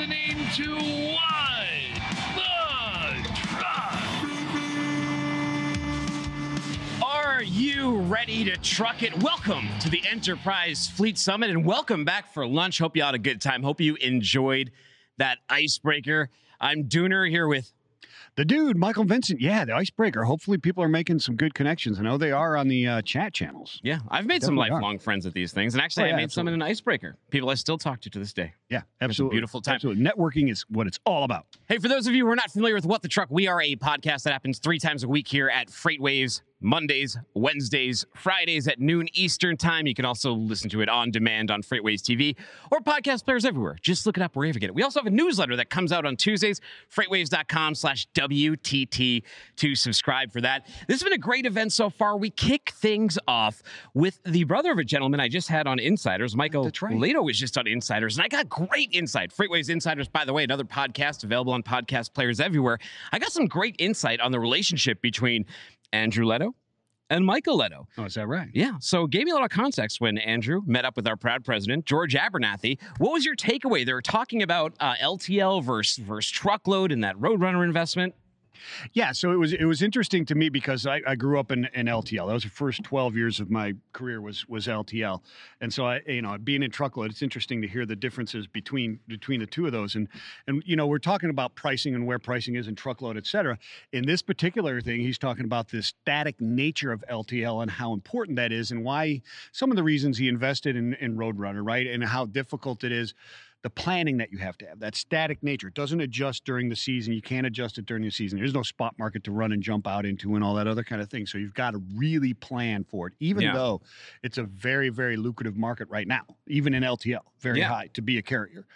listening to What the Truck. Are you ready to truck it? Welcome to the Enterprise Fleet Summit and welcome back for lunch. Hope you had a good time. Hope you enjoyed that icebreaker. I'm Dooner here with The dude, Michael Vincent, yeah, the icebreaker. Hopefully, people are making some good connections. I know they are on the uh, chat channels. yeah, I've made some Definitely are. lifelong friends at these things, and actually, Oh, I yeah, made some in an icebreaker. People I still talk to to this day. Yeah, absolutely. beautiful time. Absolutely. Networking is what it's all about. Hey, for those of you who are not familiar with What the Truck, we are a podcast that happens three times a week here at Freightwaves. Mondays, Wednesdays, Fridays at noon Eastern time. You can also listen to it on demand on FreightWaves TV or podcast players everywhere. Just look it up wherever you get it. We also have a newsletter that comes out on Tuesdays, freightwaves.com slash WTT to subscribe for that. This has been a great event so far. We kick things off with the brother of a gentleman I just had on Insiders, Michael right. Leto was just on Insiders, and I got great insight. FreightWaves Insiders, by the way, another podcast available on podcast players everywhere. I got some great insight on the relationship between Andrew Leto and Michael Leto. Oh, is that right? Yeah, so gave me a lot of context when Andrew met up with our proud president, George Abernathy. What was your takeaway? They were talking about uh, LTL versus, versus truckload and that Roadrunner investment. Yeah, so it was it was interesting to me because I, I grew up in, in LTL. That was the first twelve years of my career was was LTL, and so I you know being in truckload, it's interesting to hear the differences between between the two of those. And and you know we're talking about pricing and where pricing is in truckload, et cetera. In this particular thing, he's talking about the static nature of LTL and how important that is, and why some of the reasons he invested in in Roadrunner, right, and how difficult it is the planning that you have to have, that static nature. It doesn't adjust during the season. You can't adjust it during the season. There's no spot market to run and jump out into and all that other kind of thing. So you've got to really plan for it, even Yeah. though it's a very, very lucrative market right now, even in LTL, very Yeah. high to be a carrier.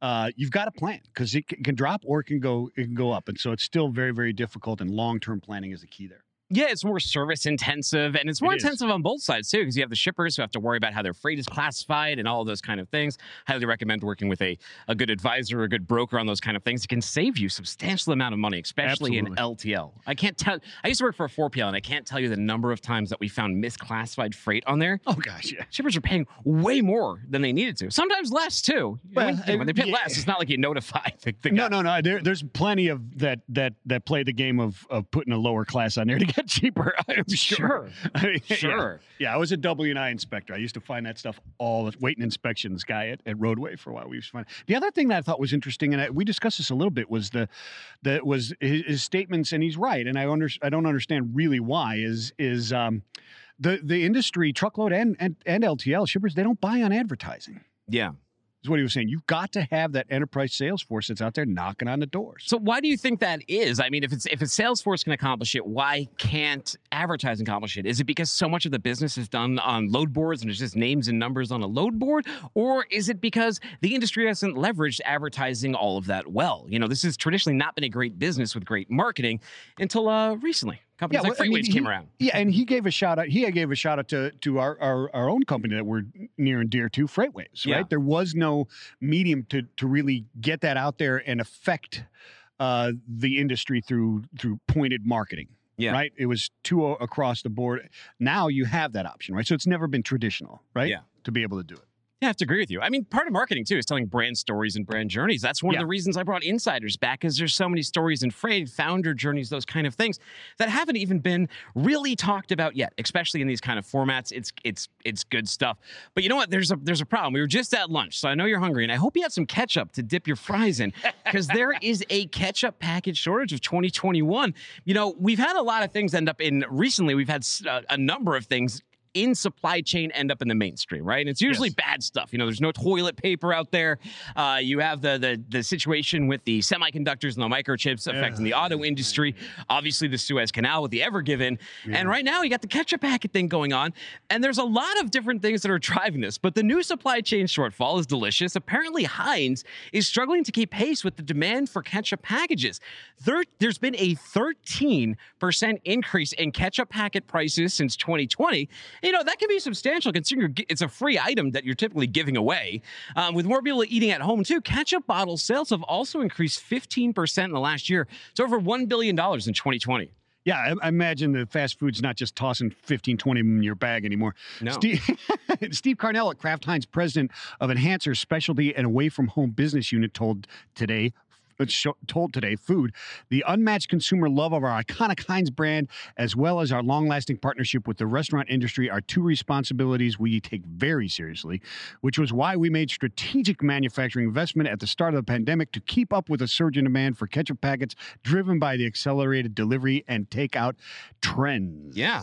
Uh, you've got to plan because it can, can drop or it can go it can go up, and so it's still very very difficult. And long term planning is the key there. Yeah, it's more service intensive and it's more It intensive on both sides too, because you have the shippers who have to worry about how their freight is classified and all those kind of things. Highly recommend working with a, a good advisor or a good broker on those kind of things. It can save you substantial amount of money, especially in LTL. I can't tell I used to work for a 4PL and I can't tell you the number of times that we found misclassified freight on there. Oh gosh, yeah. Shippers are paying way more than they needed to. Sometimes less too. Well, when, when they pay yeah. less, it's not like you notify the, the No, no, no. There, there's plenty of that that that play the game of of putting a lower class on there to get cheaper. I'm sure. Sure. I mean, yeah. Sure. Yeah, I was a W and I inspector. I used to find that stuff all the waiting inspections guy at, at Roadway for a while. We used to find the other thing that I thought was interesting, and I, we discussed this a little bit, was the that was his, his statements, and he's right, and I under, I don't understand really why is is um the the industry truckload and and and LTL shippers they don't buy on advertising. Yeah. Is what he was saying. You've got to have that enterprise sales force that's out there knocking on the doors. So why do you think that is? I mean, if it's if a sales force can accomplish it, why can't advertising accomplish it? Is it because so much of the business is done on load boards and it's just names and numbers on a load board, or is it because the industry hasn't leveraged advertising all of that well? You know, this has traditionally not been a great business with great marketing until uh, recently. Companies like well, I mean, he- came around. Yeah, and he gave a shout out. He gave a shout out to to our our, our own company that we're near and dear to, Freightwaves. Right, Yeah. there was no medium to to really get that out there and affect uh, the industry through through pointed marketing. Yeah. Right. It was two across the board. Now you have that option, right? So it's never been traditional, right? Yeah. To be able to do it. Yeah, I have to agree with you. I mean, part of marketing too is telling brand stories and brand journeys. That's one Yeah. of the reasons I brought insiders back, because there's so many stories and freight, founder journeys, those kind of things that haven't even been really talked about yet, especially in these kind of formats. It's it's it's good stuff. But you know what? There's a there's a problem. We were just at lunch, so I know you're hungry, and I hope you had some ketchup to dip your fries in, because there is a ketchup package shortage of 2021. You know, we've had a lot of things end up in recently. We've had uh, a number of things in supply chain end up in the mainstream, right? And it's usually Yes. bad stuff. You know, there's no toilet paper out there. Uh, you have the, the the situation with the semiconductors and the microchips affecting the auto industry. Obviously, the Suez Canal with the Ever Given, and right now you got the ketchup packet thing going on. And there's a lot of different things that are driving this. But the new supply chain shortfall is delicious. Apparently, Heinz is struggling to keep pace with the demand for ketchup packages. There, there's been a 13% increase in ketchup packet prices since 2020. You know, that can be substantial considering it's a free item that you're typically giving away. Um, with more people eating at home, too, ketchup bottle sales have also increased 15% in the last year. It's over $1 billion in 2020. Yeah, I, I imagine the fast food's not just tossing 15, 20 in your bag anymore. No. Steve, Steve Cornell at Kraft Heinz, president of Enhancer Specialty and Away from Home Business Unit, told today. Uh, Told today, food, the unmatched consumer love of our iconic Heinz brand, as well as our long lasting partnership with the restaurant industry, are two responsibilities we take very seriously, which was why we made strategic manufacturing investment at the start of the pandemic to keep up with a surge in demand for ketchup packets driven by the accelerated delivery and takeout trends. Yeah.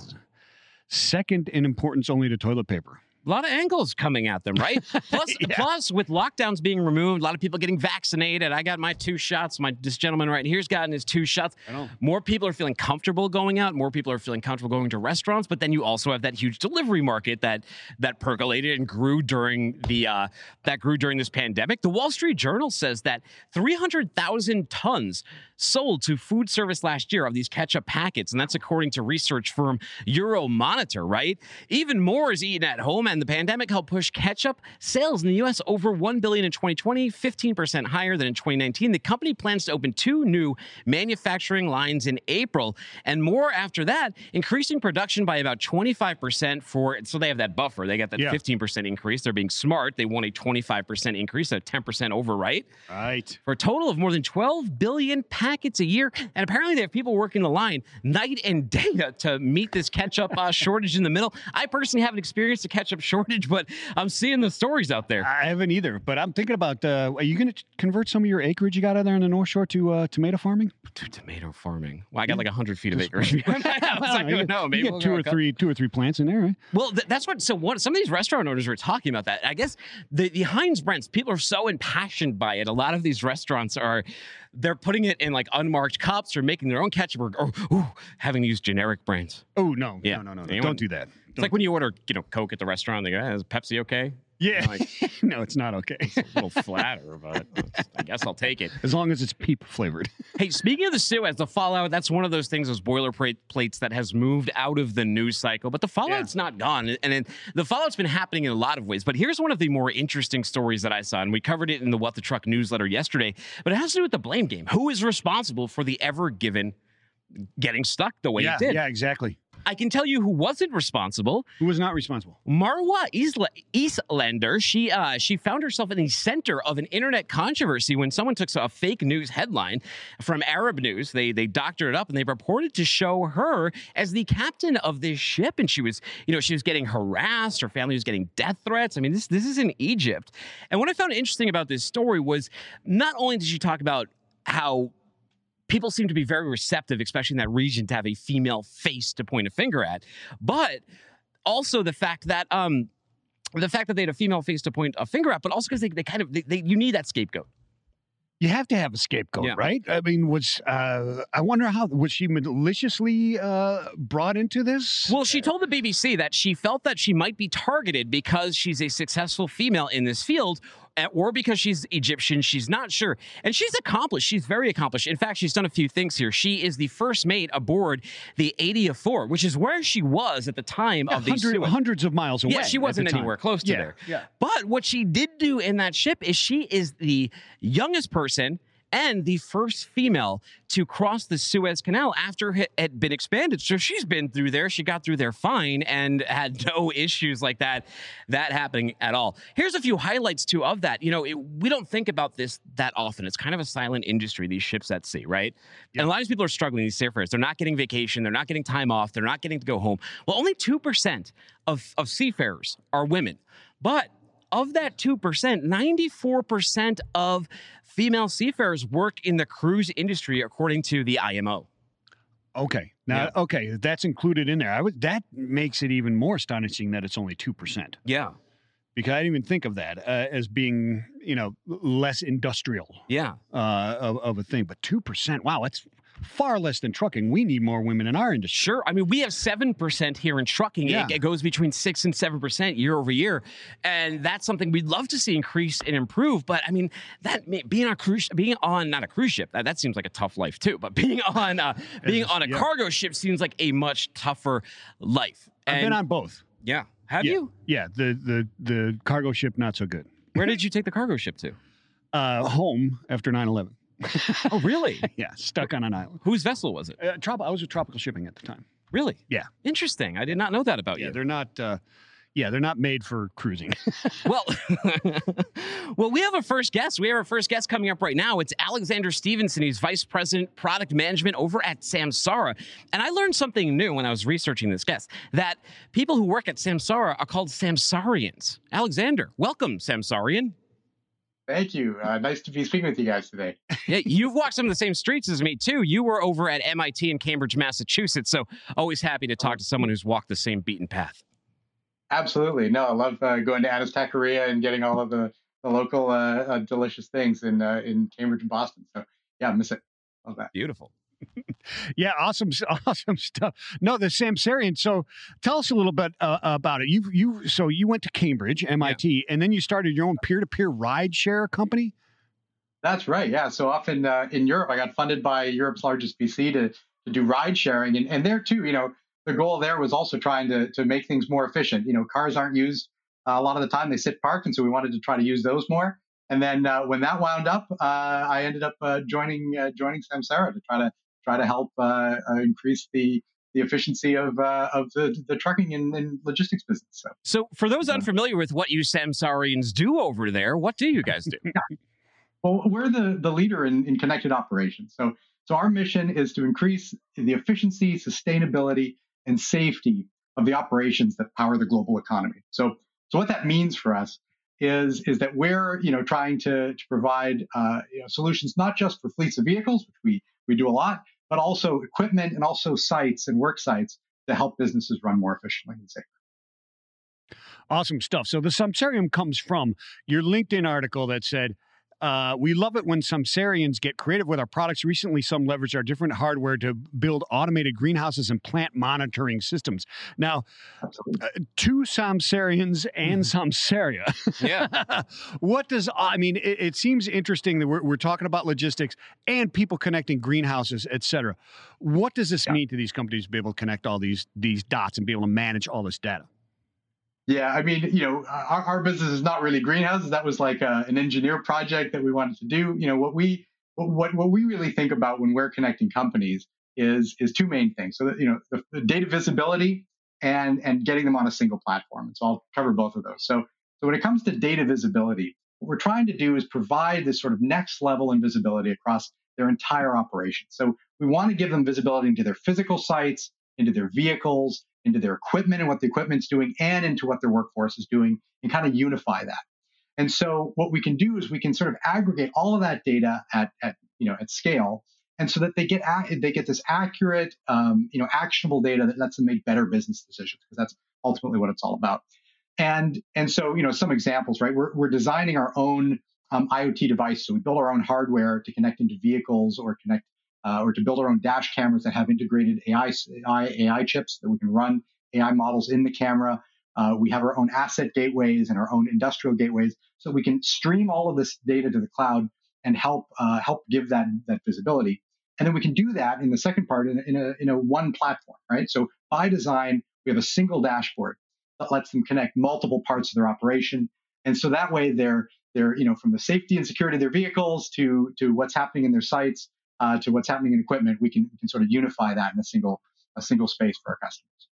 Second in importance only to toilet paper. A lot of angles coming at them, right? Plus, Yeah. plus, with lockdowns being removed, a lot of people getting vaccinated. I got my two shots. My this gentleman right here's gotten his two shots. More people are feeling comfortable going out. More people are feeling comfortable going to restaurants. But then you also have that huge delivery market that that percolated and grew during the uh, that grew during this pandemic. The Wall Street Journal says that 300,000 tons sold to food service last year of these ketchup packets, and that's according to research firm Euromonitor. Right? Even more is eaten at home, and the pandemic helped push ketchup sales in the U.S. over 1 billion in 2020, 15 percent higher than in 2019. The company plans to open two new manufacturing lines in April, and more after that, increasing production by about 25 percent for. So they have that buffer. They got that Yeah. 15 percent increase. They're being smart. They want a 25 percent increase, a 10 percent over, right? Right. for a total of more than 12 billion packets a year. And apparently, they have people working the line night and day to, meet this ketchup uh, shortage in the middle. I personally haven't experienced a ketchup shortage, but I'm seeing the stories out there. I haven't either, but I'm thinking about uh, are you going to convert some of your acreage you got out there in the North Shore to uh, tomato farming? To tomato farming. Well, I got like 100 feet of acreage. I house. I don't know. Maybe you we'll get two or three, two or three plants in there, right? Well, th- that's what. So, what some of these restaurant owners were talking about that. I guess the the Heinz brands, people are so impassioned by it. A lot of these restaurants are, they're putting it in like unmarked cups or making their own ketchup or, or ooh, having to use generic brands. Oh no, Yeah. no, no, no, no. Anyone- don't do that. It's like when you order, you know, Coke at the restaurant. They go, eh, "Is Pepsi okay?" Yeah, like- no, it's not okay. A little flatter, but I guess I'll take it. As long as it's peep flavored. Hey, speaking of the Suez, the fallout, that's one of those things, those boilerplate plates that has moved out of the news cycle, but the fallout's not gone. And then the fallout's been happening in a lot of ways. But here's one of the more interesting stories that I saw, and we covered it in the What the Truck newsletter yesterday, but it has to do with the blame game. Who is responsible for the ever given getting stuck the way yeah, it did? yeah, exactly. I can tell you who wasn't responsible. Who was not responsible? Marwa Isla- Elselehdar, she uh, she found herself in the center of an internet controversy when someone took a fake news headline from Arab News. They they doctored it up and they reported to show her as the captain of this ship, and she was you know she was getting harassed. Her family was getting death threats. I mean this this is in Egypt. And what I found interesting about this story was not only did she talk about how people seem to be very receptive, especially in that region, to have a female face to point a finger at. But also the fact that um the fact that they had a female face to point a finger at, but also because they, they kind of they, they, you need that scapegoat. You have to have a scapegoat, Yeah. right? I mean, was uh, I wonder how was she maliciously uh, brought into this? Well, she told the BBC that she felt that she might be targeted because she's a successful female in this field. Or because she's Egyptian, she's not sure. And she's accomplished. She's very accomplished. In fact, she's done a few things here. She is the first mate aboard the 84, which is where she was at the time Yeah, of the hundred- hundreds of miles away. Yeah, she wasn't anywhere close to yeah, there. Yeah. But what she did do in that ship is she is the youngest person and the first female to cross the Suez Canal after it had been expanded. So she's been through there. She got through there fine and had no issues like that that happening at all. Here's a few highlights too of that. You know, it, we don't think about this that often. It's kind of a silent industry. These ships at sea, right? And a lot of these people are struggling. These seafarers, they're not getting vacation. They're not getting time off. They're not getting to go home. Well, only two percent of of seafarers are women, but of that 2%, 94% of female seafarers work in the cruise industry, according to the IMO. Okay. Now, okay, that's included in there. I would that makes it even more astonishing that it's only two percent Yeah. because I didn't even think of that uh, as being you know less industrial Yeah. uh, of, of a thing. But two percent, wow, that's far less than trucking. We need more women in our industry. Sure. I mean, we have 7% here in trucking. It- Yeah. It, goes between 6 and 7% year over year. And that's something we'd love to see increase and improve. But I mean, that being on cruise, being on not a cruise ship, that, that seems like a tough life too. But being on uh, being on a yeah. cargo ship seems like a much tougher life. I've been on both. Yeah. Have yeah. you? Yeah, the the the cargo ship not so good. Where did you take the cargo ship to? Uh, home after 9-11. Oh, really? yeah, stuck on an island. Whose vessel was it? Uh, trop- I was with Tropical Shipping at the time. Really? Yeah. Interesting. I did not know that about Yeah, you. they're not. Uh, yeah, they're not made for cruising. Well, well, we have a first guest. We have our first guest coming up right now. It's Alexander Stevenson. He's Vice President Product Management over at Samsara. And I learned something new when I was researching this guest that people who work at Samsara are called Samsarians. Alexander, welcome, Samsarian. Thank you. Uh, nice to be speaking with you guys today. Yeah, you've walked some of the same streets as me too. You were over at MIT in Cambridge, Massachusetts. So always happy to talk to someone who's walked the same beaten path. Absolutely. No, I love uh, going to Anna's Taqueria and getting all of the, the local uh, uh, delicious things in uh, in Cambridge and Boston. So yeah, miss it. Love that. Beautiful. Yeah, awesome, awesome stuff. No, the Samsarian. So, tell us a little bit uh, about it. You, you, so you went to Cambridge, MIT, and then you started your own peer-to-peer ride share company. That's right. Yeah. So often uh, in Europe, I got funded by Europe's largest VC to to do ride sharing, and and there too, you know, the goal there was also trying to to make things more efficient. You know, cars aren't used uh, a lot of the time; they sit parked, and so we wanted to try to use those more. And then uh, when that wound up, uh, I ended up uh, joining uh, joining Samsara to try to try to help uh, uh, increase the the efficiency of uh, of the, the trucking and, and logistics business. So So, for those unfamiliar with what you Samsarians do over there, what do you guys do? Well, we're the, the leader in, in connected operations. So, so our mission is to increase the efficiency, sustainability, and safety of the operations that power the global economy. So, so what that means for us is, is that we're you know trying to, to provide uh, you know, solutions not just for fleets of vehicles, which we, we do a lot, but also equipment and also sites and work sites to help businesses run more efficiently and safer. Awesome stuff. So the Samsarium comes from your LinkedIn article that said, uh, "We love it when Samsarians get creative with our products. Recently, some leverage our different hardware to build automated greenhouses and plant monitoring systems." Now, uh, two Samsarians and Samsaria. Yeah. what does I mean? It, it seems interesting that we're, we're talking about logistics and people connecting greenhouses, et cetera. What does this Yeah. mean to these companies to be able to connect all these these dots and be able to manage all this data? Yeah, I mean, you know, uh, our, our business is not really greenhouses. That was like a, an engineer project that we wanted to do. You know, what we what what we really think about when we're connecting companies is is two main things. So that you know, the, the data visibility and and getting them on a single platform. And so I'll cover both of those. So so when it comes to data visibility, what we're trying to do is provide this sort of next level in visibility across their entire operation. So we want to give them visibility into their physical sites, into their vehicles, into their equipment and what the equipment's doing, and into what their workforce is doing, and kind of unify that. And so what we can do is we can sort of aggregate all of that data at, at you know at scale, and so that they get ac- they get this accurate, um, you know, actionable data that lets them make better business decisions because that's ultimately what it's all about. And and so you know some examples, right? We're we're designing our own um, IoT device, so we build our own hardware to connect into vehicles or connect uh, or to build our own dash cameras that have integrated AI, AI, AI chips that we can run AI models in the camera. Uh, we have our own asset gateways and our own industrial gateways, so we can stream all of this data to the cloud and help uh, help give that that visibility. And then we can do that in the second part in a, in a in a one platform, right? So by design, we have a single dashboard that lets them connect multiple parts of their operation, and so that way they're they're you know from the safety and security of their vehicles to to what's happening in their sites uh, to what's happening in equipment, we can we can sort of unify that in a single a single space for our customers.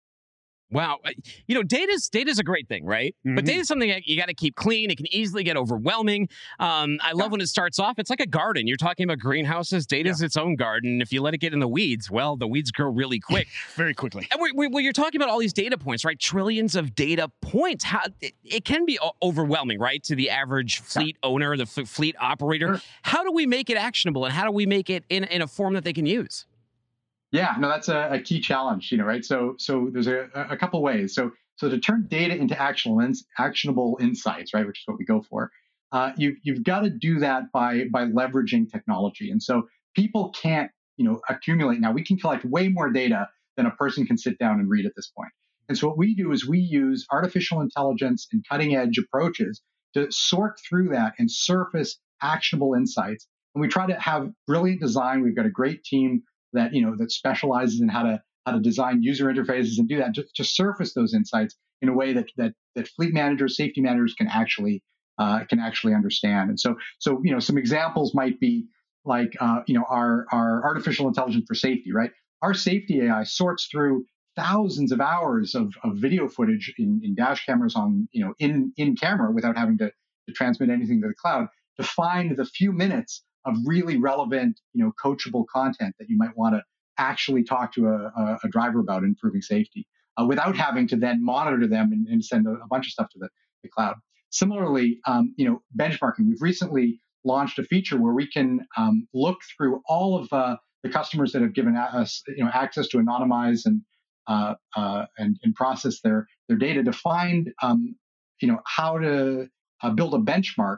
Wow. You know, data's data's a great thing, right? But Mhm. data's something you got to keep clean. It can easily get overwhelming. Um, I love Yeah. when it starts off. It's like a garden. You're talking about greenhouses. Data Data's its own garden. If you let it get in the weeds, well, the weeds grow really quick. Very quickly. and we, we, well, you're talking about all these data points, right? Trillions of data points. How it, it can be overwhelming, right, to the average fleet owner, the f- fleet operator. Sure. How do we make it actionable, and how do we make it in in a form that they can use? Yeah, no, that's a, a key challenge, you know, right? So, so there's a, a couple ways. So, so to turn data into actionable, ins- actionable insights, right, which is what we go for, uh, you, you've got to do that by by leveraging technology. And so people can't, you know, accumulate. Now we can collect way more data than a person can sit down and read at this point. And so what we do is we use artificial intelligence and cutting edge approaches to sort through that and surface actionable insights. And we try to have brilliant design. We've got a great team that you know that specializes in how to how to design user interfaces and do that to, to surface those insights in a way that that that fleet managers, safety managers can actually uh, can actually understand. And so so you know some examples might be like uh, you know our our artificial intelligence for safety, right? Our safety AI sorts through thousands of hours of, of video footage in, in dash cameras on you know in in camera without having to, to transmit anything to the cloud to find the few minutes of really relevant you know coachable content that you might want to actually talk to a, a, driver about improving safety uh, without having to then monitor them and, and send a, a, bunch of stuff to the, the cloud. Similarly, um, you know, benchmarking. We've recently launched a feature where we can um, look through all of uh, the customers that have given us, you know, access to anonymize and uh, uh, and, and, process their their data to find, um, you know, how to uh, build a benchmark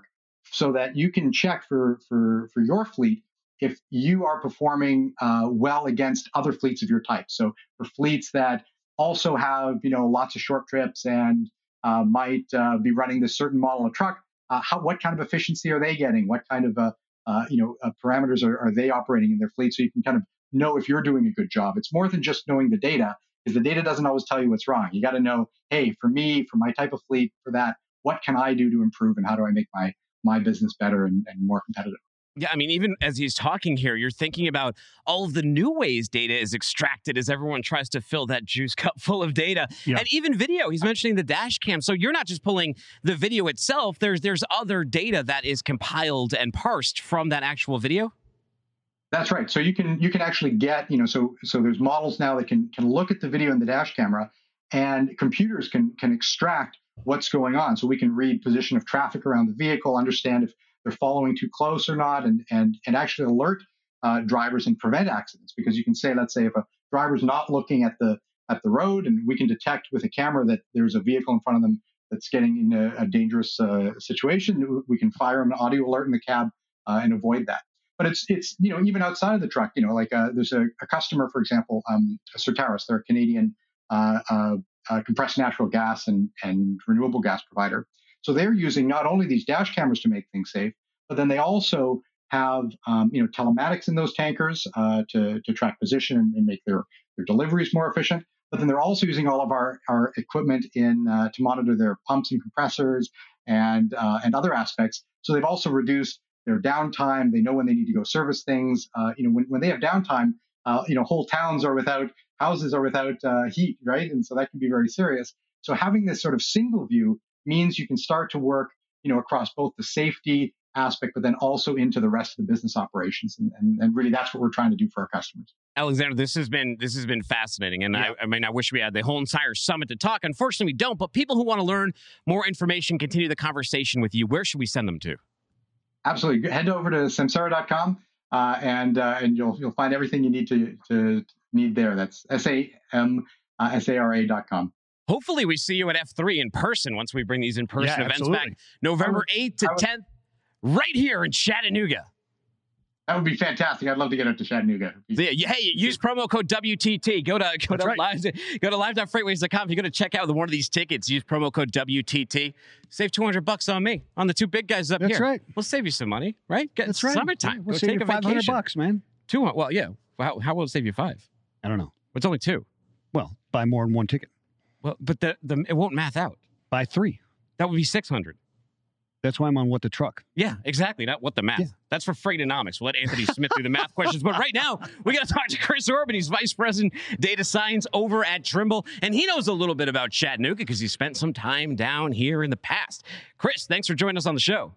so that you can check for for for your fleet if you are performing uh, well against other fleets of your type. So for fleets that also have you know lots of short trips and uh, might uh, be running this certain model of truck. Uh, how what kind of efficiency are they getting? What kind of uh, uh, you know parameters are, are they operating in their fleet? So you can kind of know if you're doing a good job. It's more than just knowing the data, because the data doesn't always tell you what's wrong. You got to know, hey, for me, for my type of fleet, for that, what can I do to improve, and how do I make my my business better and, and more competitive? Yeah, I mean, even as he's talking here, you're thinking about all of the new ways data is extracted as everyone tries to fill that juice cup full of data. Yeah. And even video, he's mentioning the dash cam. So you're not just pulling the video itself, there's there's other data that is compiled and parsed from that actual video. That's right. So you can you can actually get, you know, so so there's models now that can can look at the video in the dash camera and computers can can extract what's going on. So we can read position of traffic around the vehicle, understand if they're following too close or not, and and and actually alert uh, drivers and prevent accidents. Because you can say, let's say, if a driver's not looking at the at the road, and we can detect with a camera that there's a vehicle in front of them that's getting in a, a dangerous uh, situation, we can fire an audio alert in the cab uh, and avoid that. But it's it's you know even outside of the truck, you know, like uh, there's a, a, customer, for example, um, Certarus, they're a Canadian uh, uh, compressed natural gas and and renewable gas provider so they're using not only these dash cameras to make things safe, but then they also have um, you know telematics in those tankers uh, to, to track position and make their, their deliveries more efficient. But then they're also using all of our, our equipment in uh, to monitor their pumps and compressors and uh, and other aspects. So they've also reduced their downtime. They know when they need to go service things. Uh, you know when, when they have downtime, uh, you know whole towns are without houses are without uh, heat, right? And so that can be very serious. So having this sort of single view means you can start to work, you know, across both the safety aspect, but then also into the rest of the business operations. And, and, and, really that's what we're trying to do for our customers. Alexander, this has been this has been fascinating. And yeah. I, I, mean, I wish we had the whole entire summit to talk. Unfortunately, we don't. But people who want to learn more information, continue the conversation with you, where should we send them to? Absolutely. Head over to samsara.com uh, and uh, and you'll you'll find everything you need to to need there. That's S A M uh, S A R A.com. Hopefully, we see you at F3 in person once we bring these in person yeah, events absolutely. back. November 8th to 10th, right here in Chattanooga. That would be fantastic. I'd love to get up to Chattanooga. Yeah, hey, use promo code WTT. Go to go That's to right. live go to live.freightwaves.com. If you're going to check out one of these tickets, use promo code WTT. Save 200 bucks on me on the two big guys up That's here. That's right. We'll save you some money, right? Get That's right. Summertime. Yeah, we'll Go save take you 500 vacation. bucks, man. Two. Well, yeah. How, how will it save you five? I don't know. It's only two. Well, buy more than one ticket. Well, but the, the it won't math out. Buy three. That would be 600. That's why I'm on what the truck. Yeah, exactly. Not what the math. Yeah. That's for Freightonomics. We'll let Anthony Smith do the math questions. But right now, we got to talk to Chris Orban. He's Vice President Data Science over at Trimble. And he knows a little bit about Chattanooga because he spent some time down here in the past. Chris, thanks for joining us on the show.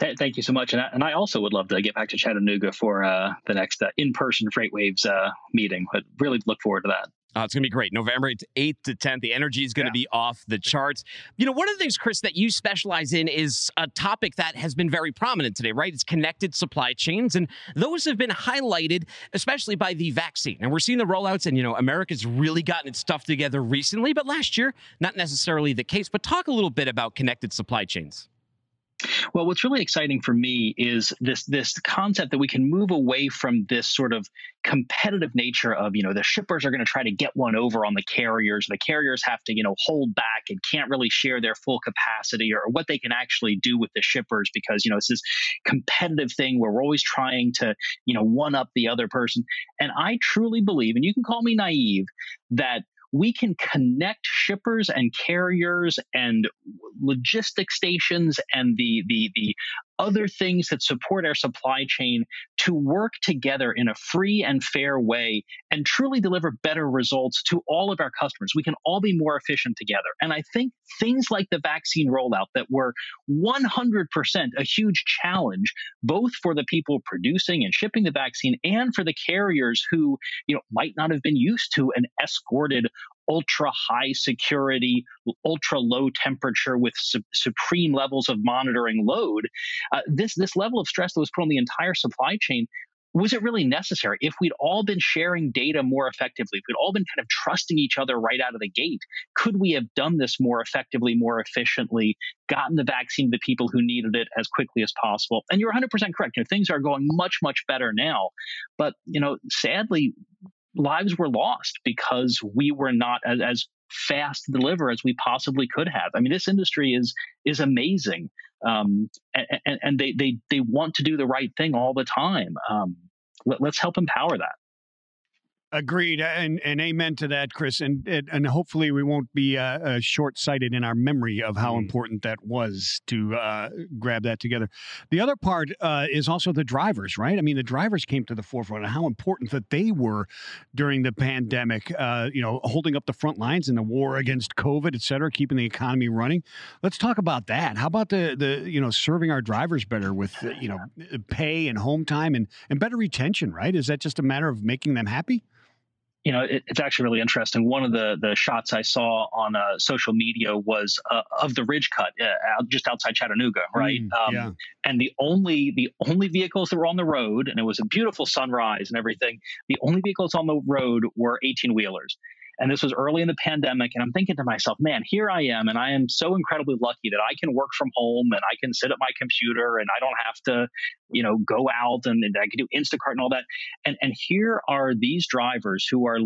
Thank you so much, and I, and I also would love to get back to Chattanooga for uh, the next uh, in-person FreightWaves uh, meeting. But really look forward to that. Uh, it's going to be great. November 8th to 10th. The energy is going to yeah. be off the charts. You know, one of the things, Chris, that you specialize in is a topic that has been very prominent today, right? It's connected supply chains. And those have been highlighted, especially by the vaccine. And we're seeing the rollouts, and, you know, America's really gotten its stuff together recently, but last year, not necessarily the case. But talk a little bit about connected supply chains. Well, what's really exciting for me is this this concept that we can move away from this sort of competitive nature of you know the shippers are going to try to get one over on the carriers. The carriers have to you know hold back and can't really share their full capacity or what they can actually do with the shippers because you know it's this competitive thing where we're always trying to you know one up the other person. And I truly believe, and you can call me naive, that we can connect shippers and carriers and logistic stations and the the the other things that support our supply chain to work together in a free and fair way and truly deliver better results to all of our customers. We can all be more efficient together. And I think things like the vaccine rollout that were 100% a huge challenge, both for the people producing and shipping the vaccine and for the carriers who, you know, might not have been used to an escorted ultra high security, ultra low temperature with su- supreme levels of monitoring load. Uh, this this level of stress that was put on the entire supply chain was it really necessary? If we'd all been sharing data more effectively, if we'd all been kind of trusting each other right out of the gate, could we have done this more effectively, more efficiently, gotten the vaccine to people who needed it as quickly as possible? And you're 100% correct. You know, things are going much, much better now. But, you know, sadly, lives were lost because we were not as, as fast to deliver as we possibly could have. I mean, this industry is is amazing, um, and, and, they they they want to do the right thing all the time. Um, let, let's help empower that. Agreed, and and amen to that, Chris. And and, hopefully we won't be uh, uh, short sighted in our memory of how mm. important that was to uh, grab that together. The other part uh, is also the drivers, right? I mean, the drivers came to the forefront and how important that they were during the pandemic. Uh, you know, holding up the front lines in the war against COVID, et cetera, keeping the economy running. Let's talk about that. How about the the you know serving our drivers better with you know pay and home time and and better retention? Right? Is that just a matter of making them happy? You know, it, it's actually really interesting. One of the the shots I saw on uh, social media was uh, of the ridge cut uh, just outside Chattanooga, right? Mm, um, yeah. And the only the only vehicles that were on the road, and it was a beautiful sunrise and everything. The only vehicles on the road were eighteen wheelers. And this was early in the pandemic. And I'm thinking to myself, man, here I am. And I am so incredibly lucky that I can work from home and I can sit at my computer and I don't have to, you know, go out and, and I can do Instacart and all that. And, and here are these drivers who are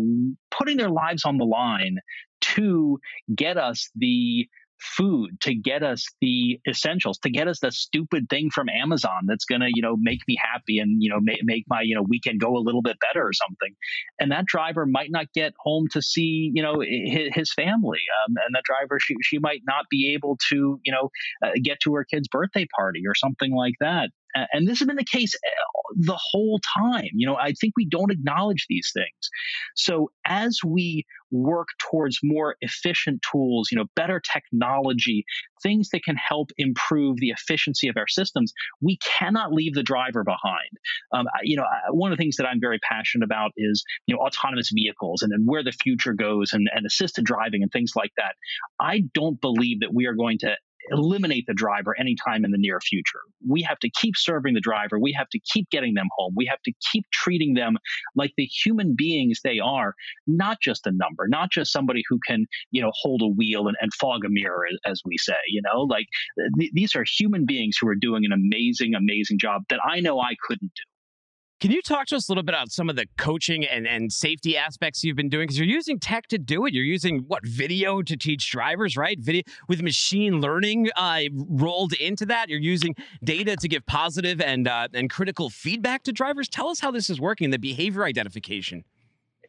putting their lives on the line to get us the food to get us the essentials to get us the stupid thing from amazon that's going to you know make me happy and you know make, make my you know weekend go a little bit better or something. And that driver might not get home to see you know his, his family um, and that driver she, she might not be able to you know uh, get to her kid's birthday party or something like that and this has been the case uh, the whole time. You know, I think we don't acknowledge these things. So as we work towards more efficient tools, you know, better technology, things that can help improve the efficiency of our systems, we cannot leave the driver behind. Um, you know, one of the things that I'm very passionate about is, you know, autonomous vehicles and then where the future goes and, and assisted driving and things like that. I don't believe that we are going to eliminate the driver anytime in the near future. We have to keep serving the driver. We have to keep getting them home. We have to keep treating them like the human beings they are, not just a number, not just somebody who can, you know, hold a wheel and, and fog a mirror, as we say, you know, like th- these are human beings who are doing an amazing, amazing job that I know I couldn't do. Can you talk to us a little bit about some of the coaching and, and safety aspects you've been doing? Because you're using tech to do it. You're using what video to teach drivers, right? Video with machine learning uh, rolled into that. You're using data to give positive and uh, and critical feedback to drivers. Tell us how this is working. The behavior identification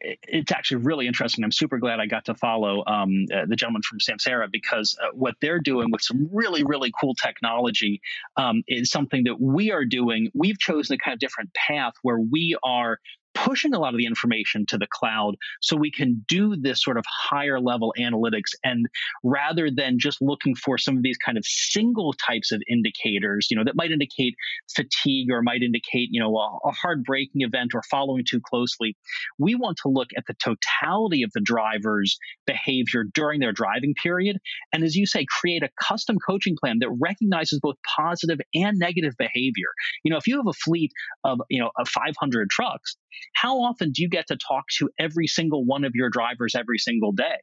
it's actually really interesting. I'm super glad I got to follow um, uh, the gentleman from Samsara because uh, what they're doing with some really, really cool technology um, is something that we are doing. We've chosen a kind of different path where we are pushing a lot of the information to the cloud so we can do this sort of higher level analytics and rather than just looking for some of these kind of single types of indicators you know that might indicate fatigue or might indicate you know a, a hard braking event or following too closely we want to look at the totality of the driver's behavior during their driving period. And as you say create a custom coaching plan that recognizes both positive and negative behavior. You know if you have a fleet of you know of 500 trucks how often do you get to talk to every single one of your drivers every single day?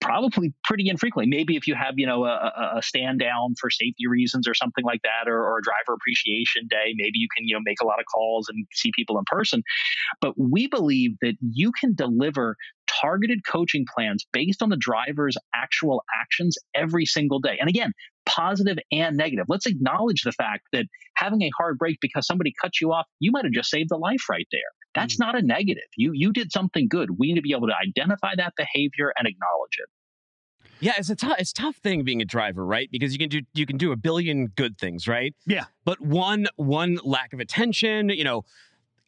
Probably pretty infrequently. Maybe if you have, you know, a, a stand down for safety reasons or something like that, or, or a driver appreciation day, maybe you can, you know, make a lot of calls and see people in person. But we believe that you can deliver targeted coaching plans based on the driver's actual actions every single day. And again, positive and negative. Let's acknowledge the fact that having a hard break because somebody cut you off, you might have just saved a life right there. That's mm. not a negative. You you did something good. We need to be able to identify that behavior and acknowledge it. Yeah, it's a tough it's a tough thing being a driver, right? Because you can do you can do a billion good things, right? Yeah. But one one lack of attention, you know,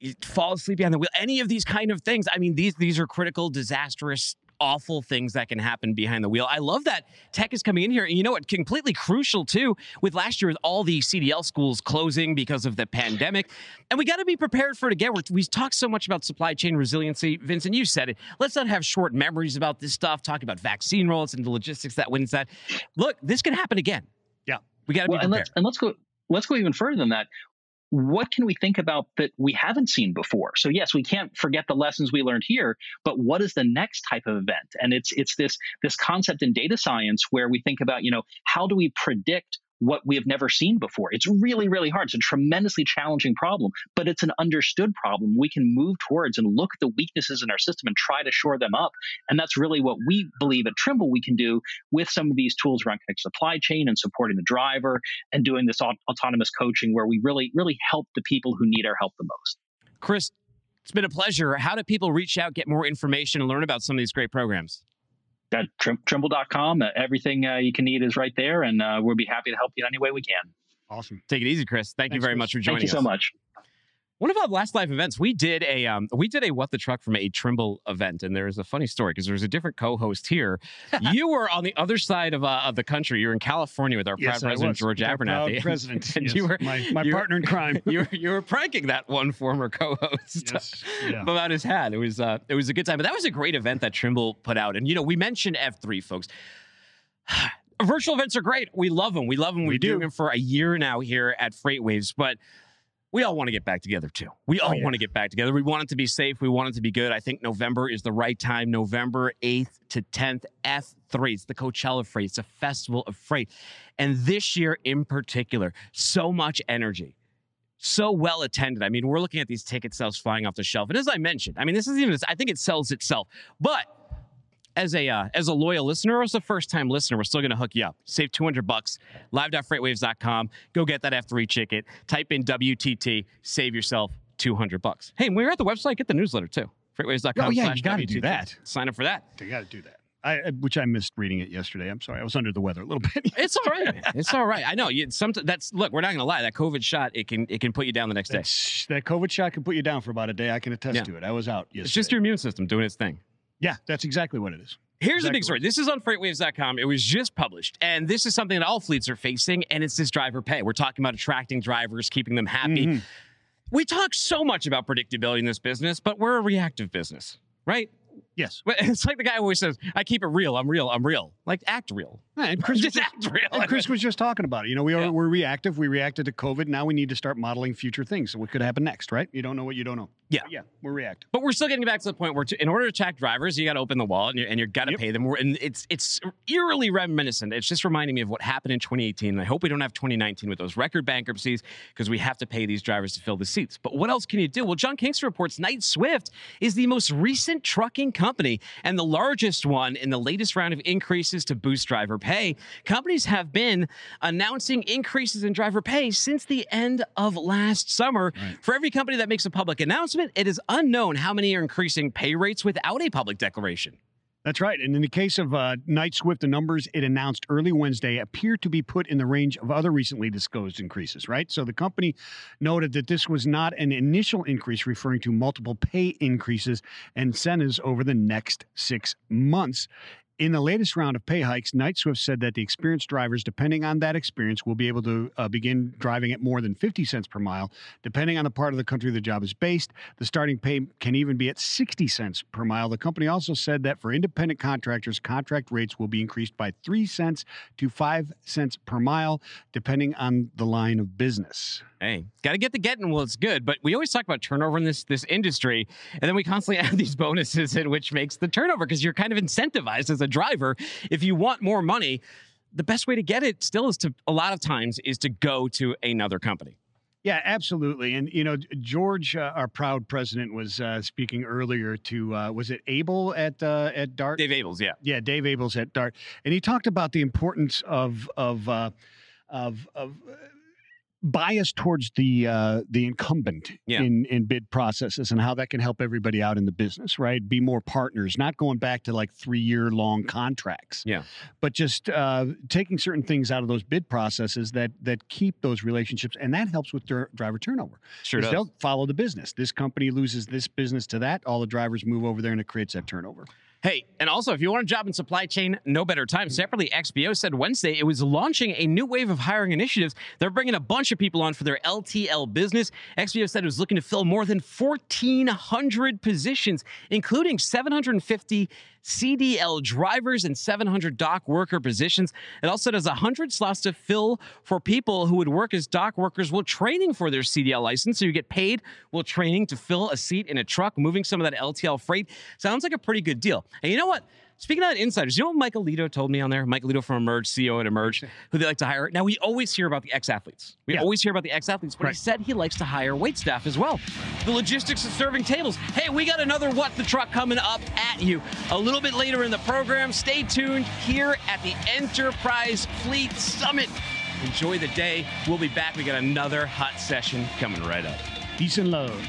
you fall asleep behind the wheel, any of these kind of things. I mean, these these are critical, disastrous, awful things that can happen behind the wheel. I love that tech is coming in here. And you know what? Completely crucial too, with last year with all the CDL schools closing because of the pandemic. And we got to be prepared for it again. We're, we talk so much about supply chain resiliency. Vincent, you said it. Let's not have short memories about this stuff, talking about vaccine rollouts and the logistics that wins that. Look, this can happen again. Yeah. We got to Well, be and prepared. let's and let's go let's go even further than that. What can we think about that we haven't seen before? So yes, we can't forget the lessons we learned here, but what is the next type of event? And it's it's this this concept in data science where we think about, you know, how do we predict what we have never seen before. It's really, really hard. It's a tremendously challenging problem, but it's an understood problem. We can move towards and look at the weaknesses in our system and try to shore them up. And that's really what we believe at Trimble we can do with some of these tools around connected supply chain and supporting the driver and doing this aut- autonomous coaching where we really, really help the people who need our help the most. Chris, it's been a pleasure. How do people reach out, get more information, and learn about some of these great programs? At trim- Trimble.com, uh, everything uh, you can need is right there, and uh, we'll be happy to help you any way we can. Awesome. Take it easy, Chris. Thank you very Chris. much for joining us. Thank you so us. much. One of our last live events, we did a um, we did a what the truck from a Trimble event, and there is a funny story because there was a different co-host here. you were on the other side of uh, of the country. You were in California with our Yes, proud president. George Abernathy. president. and yes. you were my, my you were- partner in crime. you were you were pranking that one former co-host yes. Yeah. about his hat. It was uh, it was a good time, but that was a great event that Trimble put out. And you know, we mentioned F three, folks. Virtual events are great. We love them. We love them. We We've been do. doing them for a year now here at Freight Waves, but we all want to get back together too. We oh, all Oh, yeah. want to get back together. We want it to be safe. We want it to be good. I think November is the right time. November 8th to 10th, F3. It's the Coachella Freight. It's a festival of freight. And this year in particular, so much energy. So well attended. I mean, we're looking at these ticket sales flying off the shelf. And as I mentioned, I mean, this is even, I think it sells itself. But as a uh, as a loyal listener or as a first time listener, we're still going to hook you up. Save 200 bucks. Live.freightwaves.com. Go get that F3 ticket. Type in WTT. Save yourself 200 bucks. Hey, when you're at the website, get the newsletter too. Freightwaves.com. Oh, yeah, you gotta do that. Sign up for that. You got to do that. I, I- which I missed reading it yesterday. I'm sorry. I was under the weather a little bit. It's all right. it's all right. I know. You, some, that's look. We're not going to lie. That COVID shot it can it can put you down the next day. That COVID shot can put you down for about a day. I can attest Yeah. to it. I was out yesterday. It's just your immune system doing its thing. Yeah, that's exactly what it is. Here's the big story. This is on freightwaves.com. It was just published. And this is something that all fleets are facing, and it's this driver pay. We're talking about attracting drivers, keeping them happy. Mhm. We talk so much about predictability in this business, but we're a reactive business, right? Yes. But It's like the guy always says, I keep it real. I'm real. I'm real. Like, act real. Yeah, and Chris, was Just act real. and Chris was just talking about it. You know, we are Yeah. we're reactive. We reacted to COVID. Now we need to start modeling future things. So what could happen next, right? You don't know what you don't know. Yeah. Yeah, we're reactive. But we're still getting back to the point where, to, in order to attract drivers, you got to open the wallet and you and you got to pay them. And it's it's eerily reminiscent. It's just reminding me of what happened in 2018. And I hope we don't have 2019 with those record bankruptcies because we have to pay these drivers to fill the seats. But what else can you do? Well, John Kingston reports Knight Swift is the most recent trucking company and the largest one in the latest round of increases to boost driver pay. Companies have been announcing increases in driver pay since the end of last summer. For every company that makes a public announcement, it is unknown how many are increasing pay rates without a public declaration. That's right. And in the case of uh, Knight Swift, the numbers it announced early Wednesday appear to be put in the range of other recently disclosed increases, right? So the company noted that this was not an initial increase, referring to multiple pay increases and incentives over the next six months. In the latest round of pay hikes, Knight Swift said that the experienced drivers, depending on that experience, will be able to uh, begin driving at more than 50 cents per mile. Depending on the part of the country the job is based, the starting pay can even be at 60 cents per mile. The company also said that for independent contractors, contract rates will be increased by 3 cents to 5 cents per mile, depending on the line of business. Hey, got to get the getting while it's good. But we always talk about turnover in this this industry, and then we constantly add these bonuses in, which makes the turnover because you're kind of incentivized as a driver. If you want more money, the best way to get it still is to a lot of times is to go to another company. Yeah, absolutely. And you know, George, uh, our proud president, was uh, speaking earlier to uh, was it Abel at uh, at Dart? Dave Abels, yeah. yeah, Dave Abels at Dart, and he talked about the importance of of uh, of of uh, bias towards the uh, the incumbent Yeah. in in bid processes and how that can help everybody out in the business, right? Be more partners, not going back to like three year long contracts. Yeah. but just uh, taking certain things out of those bid processes that that keep those relationships, and that helps with dri- driver turnover. Sure, does. They'll follow the business. This company loses this business to that. All the drivers move over there, and it creates that turnover. Hey, and also, if you want a job in supply chain, no better time. Separately, XPO said Wednesday it was launching a new wave of hiring initiatives. They're bringing a bunch of people on for their LTL business. XPO said it was looking to fill more than 1,400 positions, including 750 CDL drivers and 700 dock worker positions. It also does 100 slots to fill for people who would work as dock workers while training for their CDL license. So you get paid while training to fill a seat in a truck, moving some of that LTL freight. Sounds like a pretty good deal. And you know what? Speaking of insiders, you know what Michael Leto told me on there? Michael Leto from Emerge, CEO at Emerge, who they like to hire. Now, we always hear about the ex athletes. We Yeah. always hear about the ex athletes, but he said he likes to hire wait staff as well. The logistics of serving tables. Hey, we got another What the Truck coming up at you a little bit later in the program. Stay tuned here at the Enterprise Fleet Summit. Enjoy the day. We'll be back. We got another hot session coming right up. Peace and love.